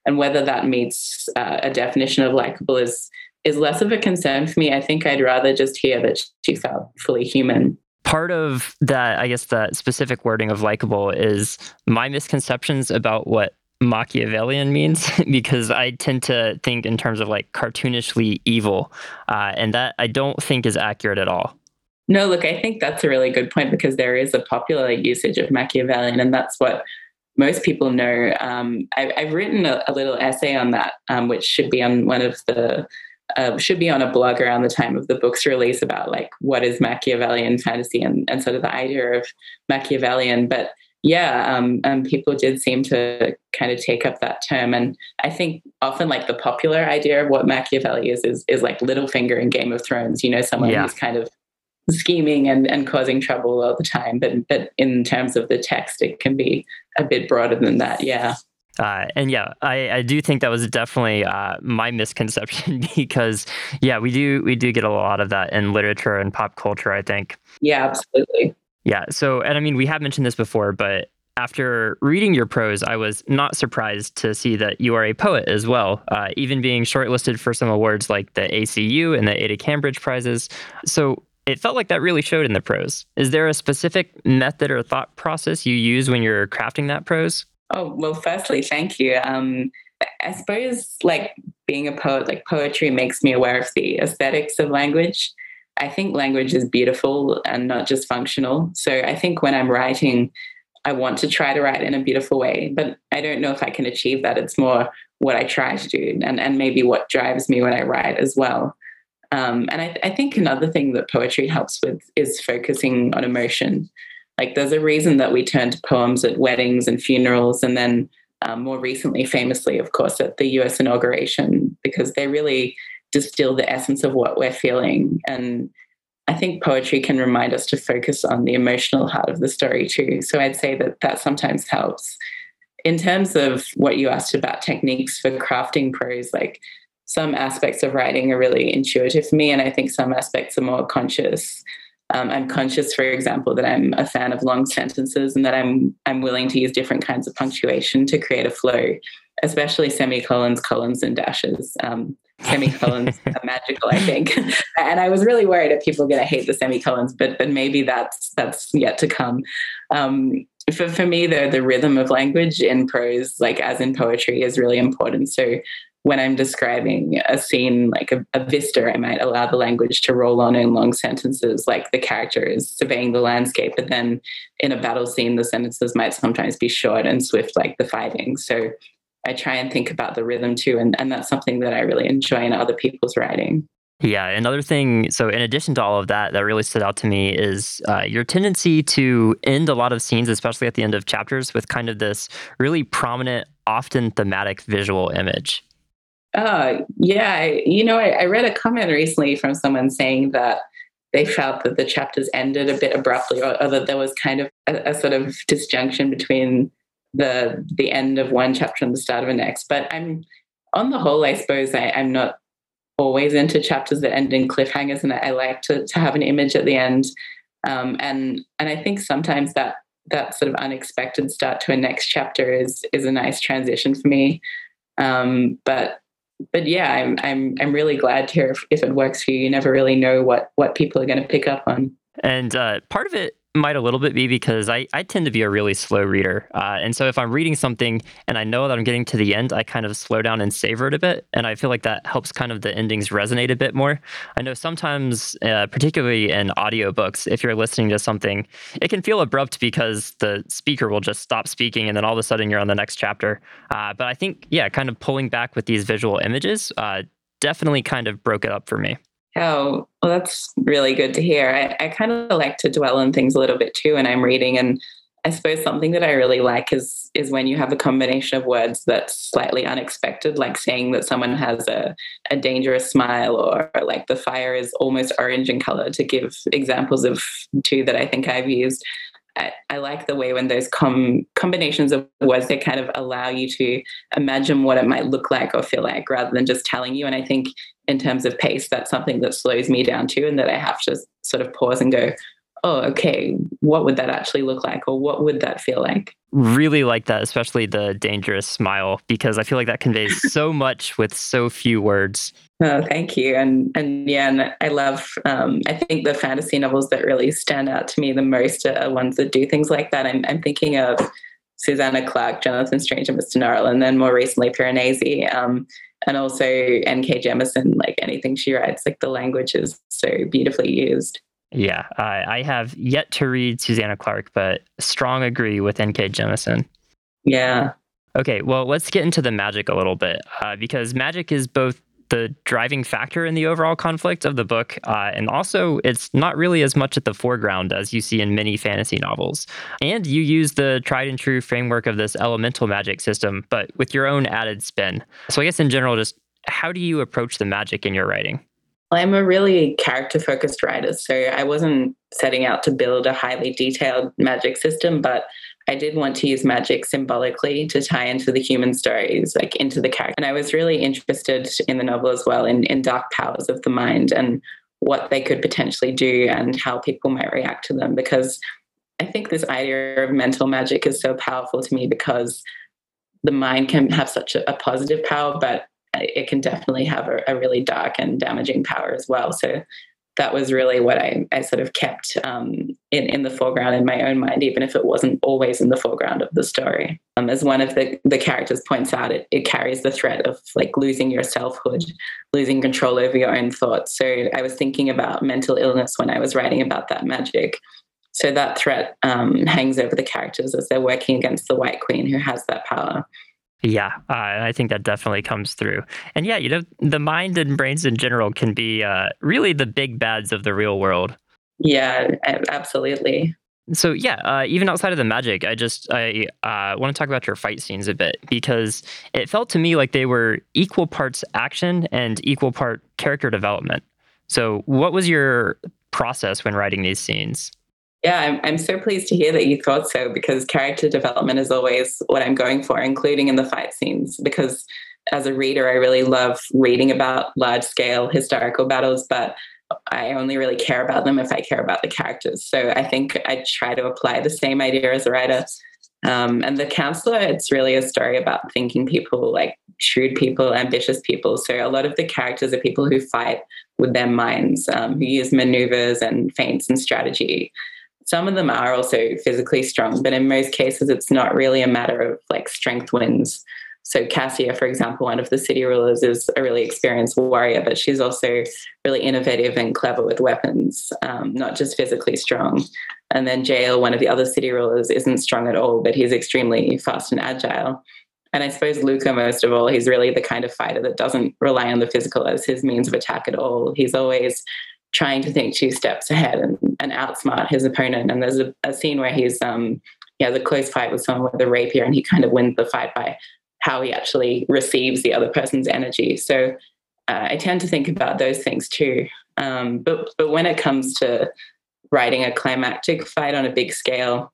And whether that meets uh, a definition of likable is is less of a concern for me. I think I'd rather just hear that she felt fully human. Part of that, I guess, that specific wording of likable is my misconceptions about what Machiavellian means because I tend to think in terms of like cartoonishly evil, uh, and that I don't think is accurate at all. No, look, I think that's a really good point because there is a popular usage of Machiavellian, and that's what most people know. Um, I, have written a, a, little essay on that, um, which should be on one of the uh, should be on a blog around the time of the book's release about like what is Machiavellian fantasy and, and sort of the idea of Machiavellian. But yeah, um, um, people did seem to kind of take up that term, and I think often like the popular idea of what Machiavelli is is is like Littlefinger in Game of Thrones. You know, someone yeah. who's kind of scheming and, and causing trouble all the time. But but in terms of the text, it can be a bit broader than that. Yeah. Uh, and yeah, I, I do think that was definitely uh, my misconception because yeah, we do we do get a lot of that in literature and pop culture. I think. Yeah, absolutely. Yeah. So, and I mean, we have mentioned this before, but after reading your prose, I was not surprised to see that you are a poet as well, uh, even being shortlisted for some awards like the ACU and the Ada Cambridge prizes. So, it felt like that really showed in the prose. Is there a specific method or thought process you use when you're crafting that prose? Oh, well, firstly, thank you. Um, I suppose like being a poet, like poetry makes me aware of the aesthetics of language. I think language is beautiful and not just functional. So I think when I'm writing, I want to try to write in a beautiful way, but I don't know if I can achieve that. It's more what I try to do and, and maybe what drives me when I write as well. Um, and I, I think another thing that poetry helps with is focusing on emotion. Like there's a reason that we turn to poems at weddings and funerals, and then um, more recently, famously, of course, at the US inauguration, because they really distill the essence of what we're feeling. And I think poetry can remind us to focus on the emotional heart of the story too. So I'd say that that sometimes helps. In terms of what you asked about techniques for crafting prose, like some aspects of writing are really intuitive for me, and I think some aspects are more conscious. Um, I'm conscious, for example, that I'm a fan of long sentences and that I'm I'm willing to use different kinds of punctuation to create a flow, especially semicolons, colons, and dashes. Um, semicolons are magical, I think. and I was really worried that people are going to hate the semicolons, but but maybe that's that's yet to come. Um, for, for me, the the rhythm of language in prose, like as in poetry, is really important. So when I'm describing a scene like a, a, vista, I might allow the language to roll on in long sentences, like the character is surveying the landscape. But then in a battle scene, the sentences might sometimes be short and swift, like the fighting. So I try and think about the rhythm too. And, and that's something that I really enjoy in other people's writing. Yeah, another thing. So, in addition to all of that, that really stood out to me is uh, your tendency to end a lot of scenes, especially at the end of chapters, with kind of this really prominent, often thematic visual image. Uh, yeah, you know, I, I read a comment recently from someone saying that they felt that the chapters ended a bit abruptly, or, or that there was kind of a, a, sort of disjunction between the the end of one chapter and the start of the next. But I'm on the whole, I suppose I, am not always into chapters that end in cliffhangers, and I, I like to to have an image at the end. Um, and and I think sometimes that that sort of unexpected start to a next chapter is is a nice transition for me. Um, but but yeah, I'm I'm I'm really glad to hear if, if it works for you. You never really know what what people are going to pick up on. And uh, part of it might a little bit be because I, I tend to be a really slow reader. Uh, and so if I'm reading something and I know that I'm getting to the end, I kind of slow down and savor it a bit. And I feel like that helps kind of the endings resonate a bit more. I know sometimes, uh, particularly in audiobooks, if you're listening to something, it can feel abrupt because the speaker will just stop speaking and then all of a sudden you're on the next chapter. Uh, but I think, yeah, kind of pulling back with these visual images uh, definitely kind of broke it up for me. Oh, well, that's really good to hear. I, I kind of like to dwell on things a little bit too when I'm reading. And I suppose something that I really like is is when you have a combination of words that's slightly unexpected, like saying that someone has a, a dangerous smile or like the fire is almost orange in color to give examples of two that I think I've used. I, I like the way when those com- combinations of words they kind of allow you to imagine what it might look like or feel like rather than just telling you. And I think in terms of pace, that's something that slows me down too, and that I have to sort of pause and go, oh, okay, what would that actually look like or what would that feel like? Really like that, especially the dangerous smile, because I feel like that conveys so much with so few words. Oh, thank you. And and yeah, and I love um, I think the fantasy novels that really stand out to me the most are ones that do things like that. I'm I'm thinking of Susanna Clarke, Jonathan Strange, and Mr. Norrell, and then more recently Piranesi. Um, and also N.K. Jemisin, like anything she writes, like the language is so beautifully used. Yeah, I, I have yet to read Susanna Clarke, but strong agree with N.K. Jemisin. Yeah. Okay, well, let's get into the magic a little bit uh, because magic is both the driving factor in the overall conflict of the book, uh, and also it's not really as much at the foreground as you see in many fantasy novels. And you use the tried and true framework of this elemental magic system, but with your own added spin. So, I guess in general, just how do you approach the magic in your writing? I'm a really character focused writer, so I wasn't setting out to build a highly detailed magic system, but I did want to use magic symbolically to tie into the human stories, like into the character. And I was really interested in the novel as well in, in dark powers of the mind and what they could potentially do and how people might react to them. Because I think this idea of mental magic is so powerful to me because the mind can have such a, a positive power, but it can definitely have a, a, really dark and damaging power as well. So that was really what I, I sort of kept um, in, in the foreground in my own mind, even if it wasn't always in the foreground of the story. Um, as one of the, the characters points out, it, it carries the threat of like losing your selfhood, losing control over your own thoughts. So I was thinking about mental illness when I was writing about that magic. So that threat um, hangs over the characters as they're working against the White Queen who has that power. Yeah, uh, I think that definitely comes through. And yeah, you know, the mind and brains in general can be uh, really the big bads of the real world. Yeah, absolutely. So yeah, uh, even outside of the magic, I just I uh, want to talk about your fight scenes a bit because it felt to me like they were equal parts action and equal part character development. So, what was your process when writing these scenes? Yeah, I'm, I'm so pleased to hear that you thought so because character development is always what I'm going for, including in the fight scenes. Because as a reader, I really love reading about large scale historical battles, but I only really care about them if I care about the characters. So I think I try to apply the same idea as a writer. Um, and the Councillor, it's really a story about thinking people, like shrewd people, ambitious people. So a lot of the characters are people who fight with their minds, um, who use maneuvers and feints and strategy. Some of them are also physically strong, but in most cases, it's not really a matter of like strength wins. So, Cassia, for example, one of the city rulers, is a really experienced warrior, but she's also really innovative and clever with weapons, um, not just physically strong. And then Jael, one of the other city rulers, isn't strong at all, but he's extremely fast and agile. And I suppose Luca, most of all, he's really the kind of fighter that doesn't rely on the physical as his means of attack at all. He's always trying to think two steps ahead and, and outsmart his opponent. And there's a, a scene where he's um, he has a close fight with someone with a rapier, and he kind of wins the fight by how he actually receives the other person's energy. So uh, I tend to think about those things too. Um, but but when it comes to writing a climactic fight on a big scale,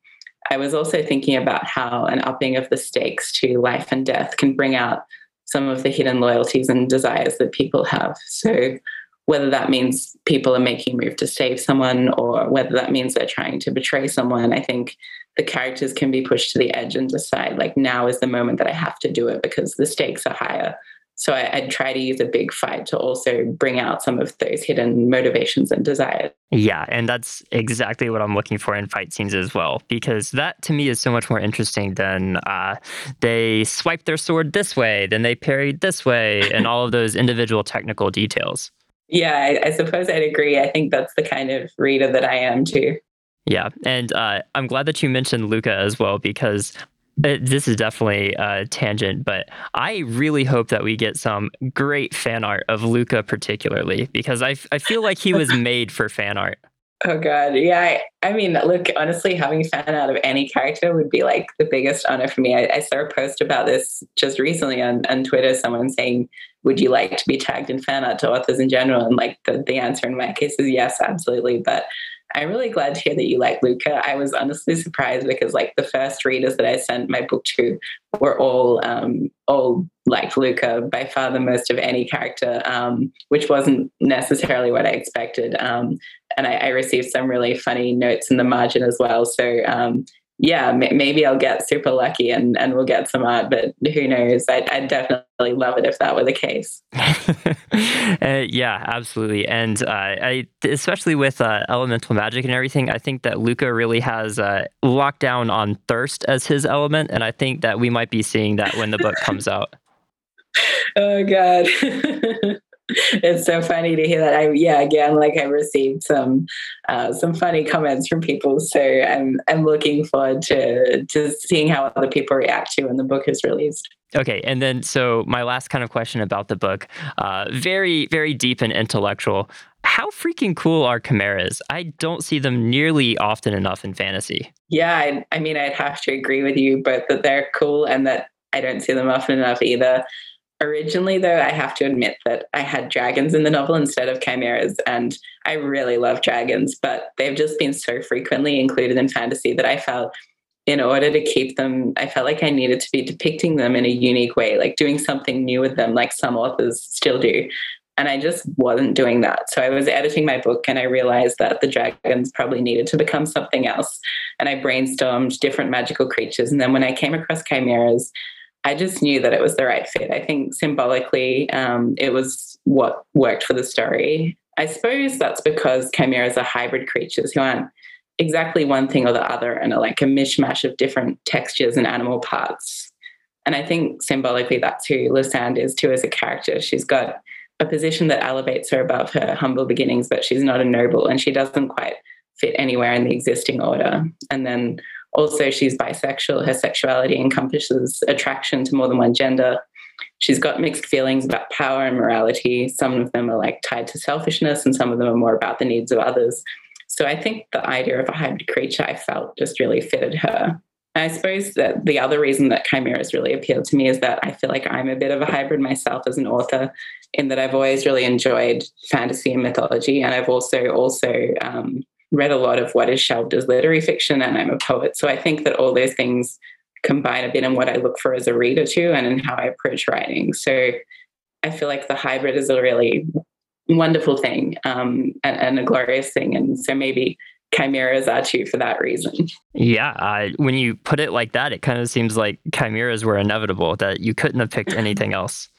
I was also thinking about how an upping of the stakes to life and death can bring out some of the hidden loyalties and desires that people have. So whether that means people are making a move to save someone or whether that means they're trying to betray someone i think the characters can be pushed to the edge and decide like now is the moment that i have to do it because the stakes are higher so I, would try to use a big fight to also bring out some of those hidden motivations and desires. Yeah, and that's exactly what I'm looking for in fight scenes as well, because that to me is so much more interesting than uh, they swiped their sword this way, then they parried this way, and all of those individual technical details. Yeah, I, I, suppose I'd agree. I think that's the kind of reader that I am too. Yeah, and uh, I'm glad that you mentioned Luca as well because it, this is definitely a tangent, but I really hope that we get some great fan art of Luca, particularly because I, I feel like he was made for fan art. Oh god, yeah. I, I, mean, look, honestly, having fan out of any character would be like the biggest honor for me. I, I, saw a post about this just recently on, on Twitter. Someone saying, "Would you like to be tagged in fan art to authors in general?" And like the, the answer in my case is yes, absolutely. But I'm really glad to hear that you like Luca. I was honestly surprised because like the first readers that I sent my book to were all um, all like Luca by far the most of any character, um, which wasn't necessarily what I expected. Um, and I, I, received some really funny notes in the margin as well. So um, yeah, m- maybe I'll get super lucky and, and we'll get some art, but who knows? I'd, I'd definitely love it if that were the case. uh, yeah, absolutely. And uh, I, especially with uh, elemental magic and everything, I think that Luca really has uh, locked down on thirst as his element. And I think that we might be seeing that when the book comes out. oh, God. it's so funny to hear that. I yeah, again, like I received some uh, some funny comments from people, so I'm I'm looking forward to to seeing how other people react to when the book is released. Okay, and then so my last kind of question about the book, uh, very very deep and intellectual. How freaking cool are chimeras? I don't see them nearly often enough in fantasy. Yeah, I, I mean, I'd have to agree with you, but that they're cool and that I don't see them often enough either. Originally, though, I have to admit that I had dragons in the novel instead of chimeras, and I really love dragons, but they've just been so frequently included in fantasy that I felt in order to keep them, I felt like I needed to be depicting them in a unique way, like doing something new with them, like some authors still do. And I just wasn't doing that. So I was editing my book and I realized that the dragons probably needed to become something else. And I brainstormed different magical creatures. And then when I came across chimeras, I just knew that it was the right fit. I think symbolically, um, it was what worked for the story. I suppose that's because chimeras are hybrid creatures who aren't exactly one thing or the other and are like a mishmash of different textures and animal parts. And I think symbolically, that's who Lysande is too as a character. She's got a position that elevates her above her humble beginnings, but she's not a noble and she doesn't quite fit anywhere in the existing order. And then also, she's bisexual. Her sexuality encompasses attraction to more than one gender. She's got mixed feelings about power and morality. Some of them are like tied to selfishness, and some of them are more about the needs of others. So I think the idea of a hybrid creature I felt just really fitted her. I suppose that the other reason that chimeras really appealed to me is that I feel like I'm a bit of a hybrid myself as an author, in that I've always really enjoyed fantasy and mythology, and I've also also um, read a lot of what is shelved as literary fiction, and I'm a poet. So I think that all those things combine a bit in what I look for as a reader too, and in how I approach writing. So I feel like the hybrid is a really wonderful thing um, and, and, a glorious thing. And so maybe chimeras are too for that reason. Yeah, uh, when you put it like that, it kind of seems like chimeras were inevitable, that you couldn't have picked anything else.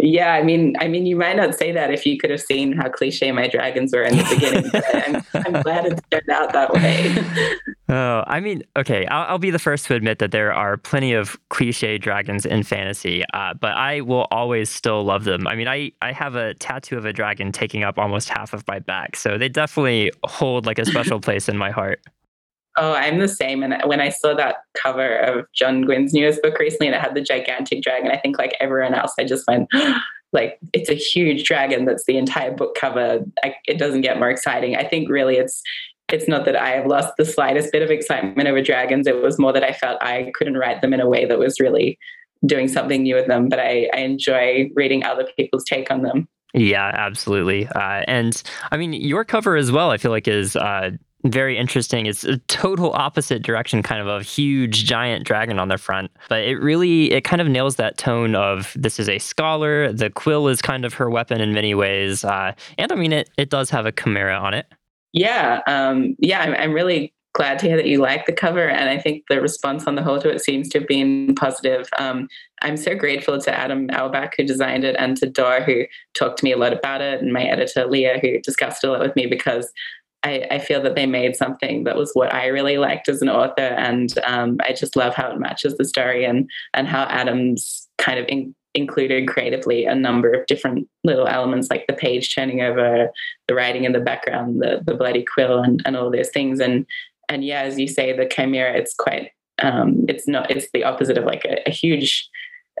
Yeah, I mean, I mean, you might not say that if you could have seen how cliche my dragons were in the beginning. I'm, I'm, glad it turned out that way. oh, I mean, okay, I'll, I'll, be the first to admit that there are plenty of cliche dragons in fantasy, uh, but I will always still love them. I mean, I I have a tattoo of a dragon taking up almost half of my back, so they definitely hold like a special place in my heart. Oh, I'm the same. And when I saw that cover of John Gwynne's newest book recently and it had the gigantic dragon, I think like everyone else, I just went, like, it's a huge dragon that's the entire book cover. I, it doesn't get more exciting. I think really it's it's not that I have lost the slightest bit of excitement over dragons. It was more that I felt I couldn't write them in a way that was really doing something new with them. But I, I enjoy reading other people's take on them. Yeah, absolutely. Uh, and I mean, your cover as well, I feel like is uh, very interesting. It's a total opposite direction, kind of a huge giant dragon on the front. But it really it kind of nails that tone of this is a scholar. The quill is kind of her weapon in many ways, uh, and I mean it it does have a chimera on it. Yeah, um, yeah, I'm, I'm really glad to hear that you like the cover, and I think the response on the whole to it seems to have been positive. Um, I'm so grateful to Adam Auerbach who designed it, and to Dor who talked to me a lot about it, and my editor Leah who discussed it a lot with me because I, I, feel that they made something that was what I really liked as an author, and um, I just love how it matches the story and and how Adams kind of in, included creatively a number of different little elements like the page turning over, the writing in the background, the the bloody quill, and and all those things. And and yeah, as you say, the chimera, it's quite um, it's not it's the opposite of like a, a huge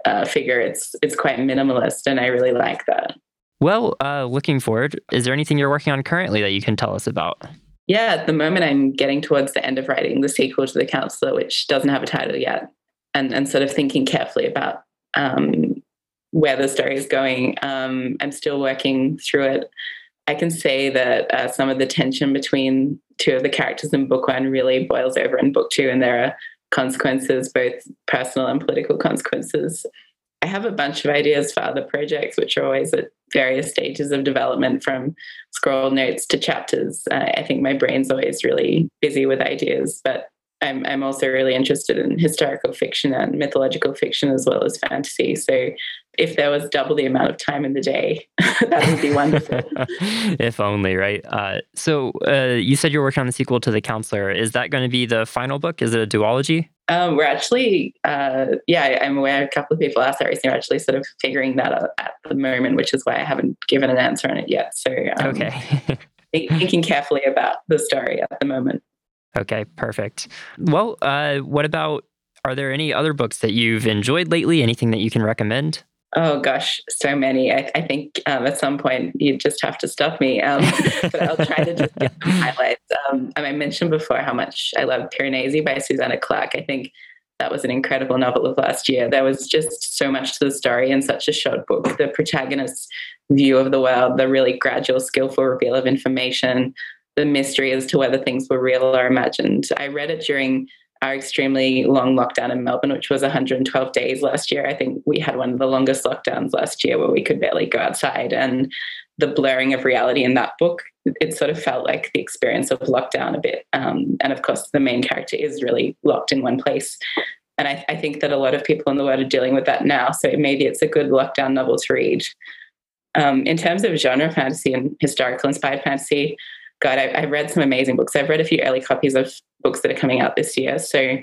uh, figure. It's it's quite minimalist, and I really like that. Well, uh, looking forward, is there anything you're working on currently that you can tell us about? yeah, at the moment I'm getting towards the end of writing the sequel to The Councillor, which doesn't have a title yet, and, and sort of thinking carefully about um, where the story is going. Um, I'm still working through it. I can say that uh, some of the tension between two of the characters in book one really boils over in book two, and there are consequences, both personal and political consequences. I have a bunch of ideas for other projects, which are always at various stages of development from scroll notes to chapters. Uh, I think my brain's always really busy with ideas, but I'm, I'm also really interested in historical fiction and mythological fiction as well as fantasy. So if there was double the amount of time in the day, that would be wonderful. if only, right? Uh, so uh, you said you're working on the sequel to The Councillor. Is that going to be the final book? Is it a duology? Um, we're actually, uh, yeah, I'm aware a couple of people asked that recently. We're actually sort of figuring that out at the moment, which is why I haven't given an answer on it yet. So, um, okay. thinking carefully about the story at the moment. Okay, perfect. Well, uh, what about? Are there any other books that you've enjoyed lately? Anything that you can recommend? Oh gosh, so many. I, I think um, at some point you just have to stop me. Um, but I'll try to just get some highlights. Um, I mentioned before how much I love Piranesi by Susanna Clarke. I think that was an incredible novel of last year. There was just so much to the story in such a short book. The protagonist's view of the world, the really gradual, skillful reveal of information, the mystery as to whether things were real or imagined. I read it during our extremely long lockdown in Melbourne, which was 112 days last year. I think we had one of the longest lockdowns last year where we could barely go outside. And the blurring of reality in that book, it sort of felt like the experience of lockdown a bit. Um, and of course, the main character is really locked in one place. And I, I think that a lot of people in the world are dealing with that now. So maybe it's a good lockdown novel to read. Um, in terms of genre fantasy and historical inspired fantasy, God, I, have read some amazing books. I've read a few early copies of books that are coming out this year. So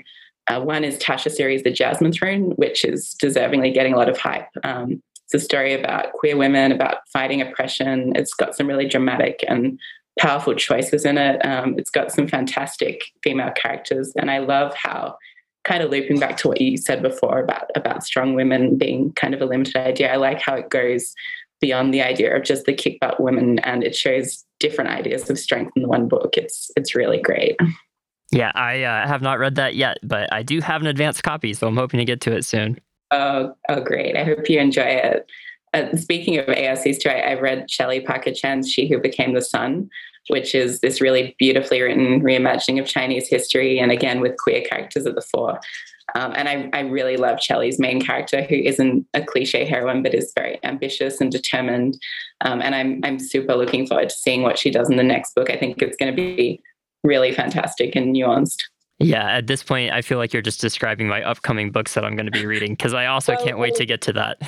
uh, one is Tasha Suri's, The Jasmine Throne, which is deservingly getting a lot of hype. Um, it's a story about queer women, about fighting oppression. It's got some really dramatic and powerful choices in it. Um, it's got some fantastic female characters, and I love how kind of looping back to what you said before about about strong women being kind of a limited idea. I like how it goes beyond the idea of just the kick butt women and it shows different ideas of strength in one book. It's it's really great. Yeah i uh, have not read that yet but i do have an advanced copy so i'm hoping to get to it soon. Oh oh great. I hope you enjoy it. Uh, speaking of ARCs too, I, I read Shelley Parker Chan's She Who Became the Sun, which is this really beautifully written reimagining of Chinese history, and again with queer characters at the fore. Um, and I, I really love Shelley's main character, who isn't a cliche heroine, but is very ambitious and determined. Um, and I'm, I'm super looking forward to seeing what she does in the next book. I think it's going to be really fantastic and nuanced. Yeah, at this point, I feel like you're just describing my upcoming books that I'm going to be reading because I also can't wait to get to that.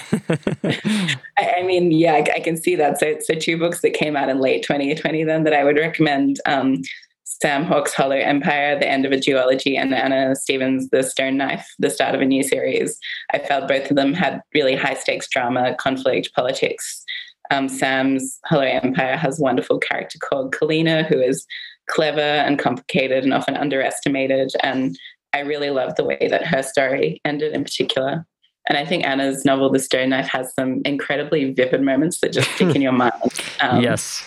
I, I, mean, yeah, I, I, can see that. So, so two books that came out in late 2020 then that I would recommend. Um, Sam Hawke's Hollow Empire, The End of a Duology, and Anna Stephens' The Stone Knife, the start of a new series. I felt both of them had really high stakes drama, conflict, politics. Um, Sam's Hollow Empire has a wonderful character called Kalina, who is clever and complicated and often underestimated. And I really love the way that her story ended in particular. And I think Anna's novel, The Stone Knife, has some incredibly vivid moments that just stick in your mind. Um, yes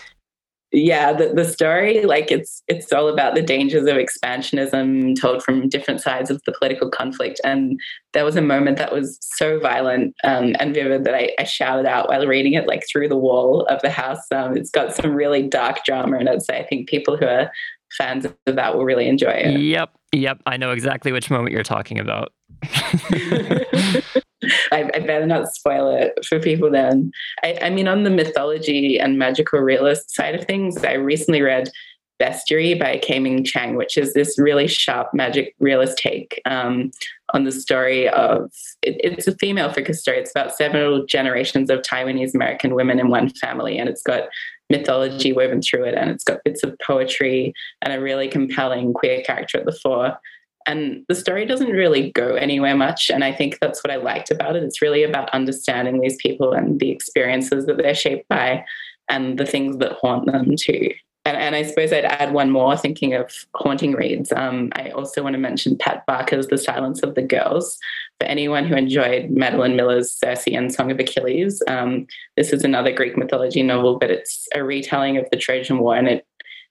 yeah the, the story like it's it's all about the dangers of expansionism told from different sides of the political conflict. And there was a moment that was so violent um, and vivid that I, I, shouted out while reading it like through the wall of the house. Um, it's got some really dark drama in it so i think people who are fans of that will really enjoy it. Yep yep i know exactly which moment you're talking about I, I, better not spoil it for people then. I, I, mean, on the mythology and magical realist side of things, I recently read Bestiary by K-Ming Chang, which is this really sharp magic realist take um, on the story of it, it's a female focused story. It's about several generations of Taiwanese American women in one family, and it's got mythology woven through it, and it's got bits of poetry and a really compelling queer character at the fore. And the story doesn't really go anywhere much and i think that's what i liked about it. It's really about understanding these people and the experiences that they're shaped by and the things that haunt them too. And, and i suppose i'd add one more thinking of haunting reads. Um, i also want to mention pat barker's the silence of the girls for anyone who enjoyed madeline miller's circe and song of achilles um, this is another greek mythology novel but it's a retelling of the trojan war and it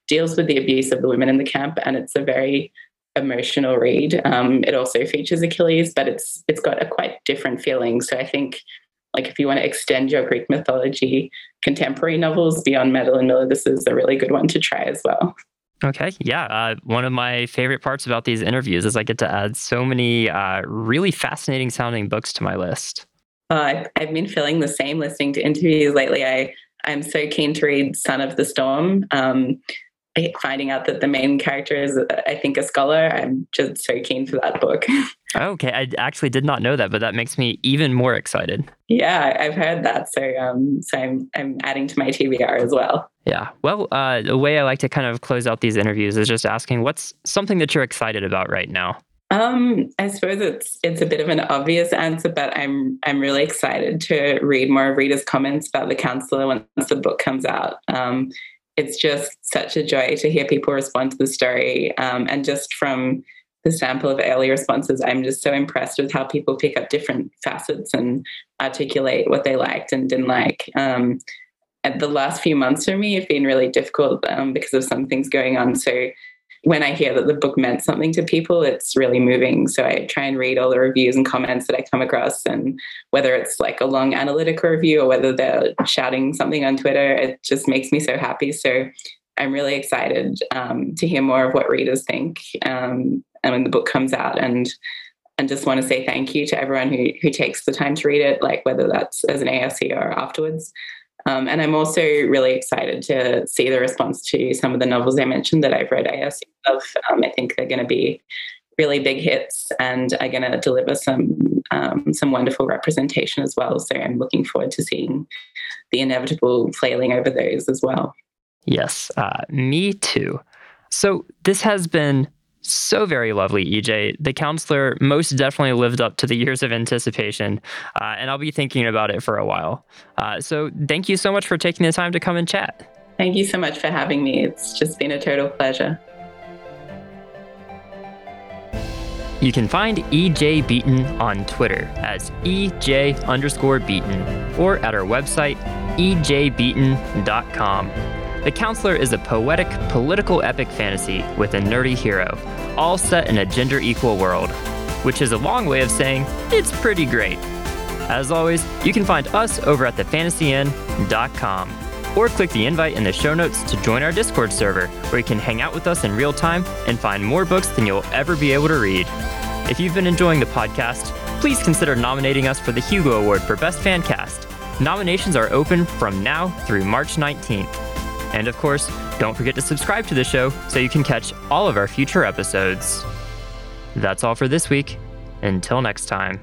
deals with the abuse of the women in the camp, and it's a very emotional read. Um, it also features Achilles, but it's it's got a quite different feeling. So I think, like, if you want to extend your Greek mythology contemporary novels beyond Madeline Miller, this is a really good one to try as well. Okay, yeah. Uh, one of my favorite parts about these interviews is I get to add so many uh, really fascinating sounding books to my list. Uh, I've been feeling the same listening to interviews lately. I I'm so keen to read Son of the Storm. Um, finding out that the main character is, I think, a scholar. I'm just so keen for that book. okay, I actually did not know that, but that makes me even more excited. Yeah, I've heard that, so um, so I'm I'm adding to my TBR as well. Yeah, well, uh, the way I like to kind of close out these interviews is just asking, what's something that you're excited about right now? Um, I suppose it's it's a bit of an obvious answer, but I'm I'm really excited to read more of Rita's comments about the Councillor once the book comes out. Um, it's just such a joy to hear people respond to the story, um, and just from the sample of early responses, I'm just so impressed with how people pick up different facets and articulate what they liked and didn't like. Um, and the last few months for me have been really difficult um, because of some things going on. So when I hear that the book meant something to people, it's really moving. So I try and read all the reviews and comments that I come across, and whether it's like a long analytical review or whether they're shouting something on Twitter, it just makes me so happy. So I'm really excited um, to hear more of what readers think um, and when the book comes out, and and just want to say thank you to everyone who who takes the time to read it, like whether that's as an ARC or afterwards. Um, and I'm also really excited to see the response to some of the novels I mentioned that I've read ARC of. Um, I think they're going to be really big hits and are going to deliver some um, some wonderful representation as well. So I'm looking forward to seeing the inevitable flailing over those as well. Yes, uh, me too. So this has been so very lovely, EJ. The Councillor most definitely lived up to the years of anticipation, uh, and I'll be thinking about it for a while. Uh, so thank you so much for taking the time to come and chat. Thank you so much for having me. It's just been a total pleasure. You can find EJ Beaton on Twitter as EJ underscore Beaton or at our website, ejbeaton.com. The Councillor is a poetic, political epic fantasy with a nerdy hero, all set in a gender equal world, which is a long way of saying it's pretty great. As always, you can find us over at thefantasyinn.com or click the invite in the show notes to join our Discord server where you can hang out with us in real time and find more books than you'll ever be able to read. If you've been enjoying the podcast, please consider nominating us for the Hugo Award for Best Fan Cast. Nominations are open from now through March 19th. And of course, don't forget to subscribe to the show so you can catch all of our future episodes. That's all for this week. Until next time.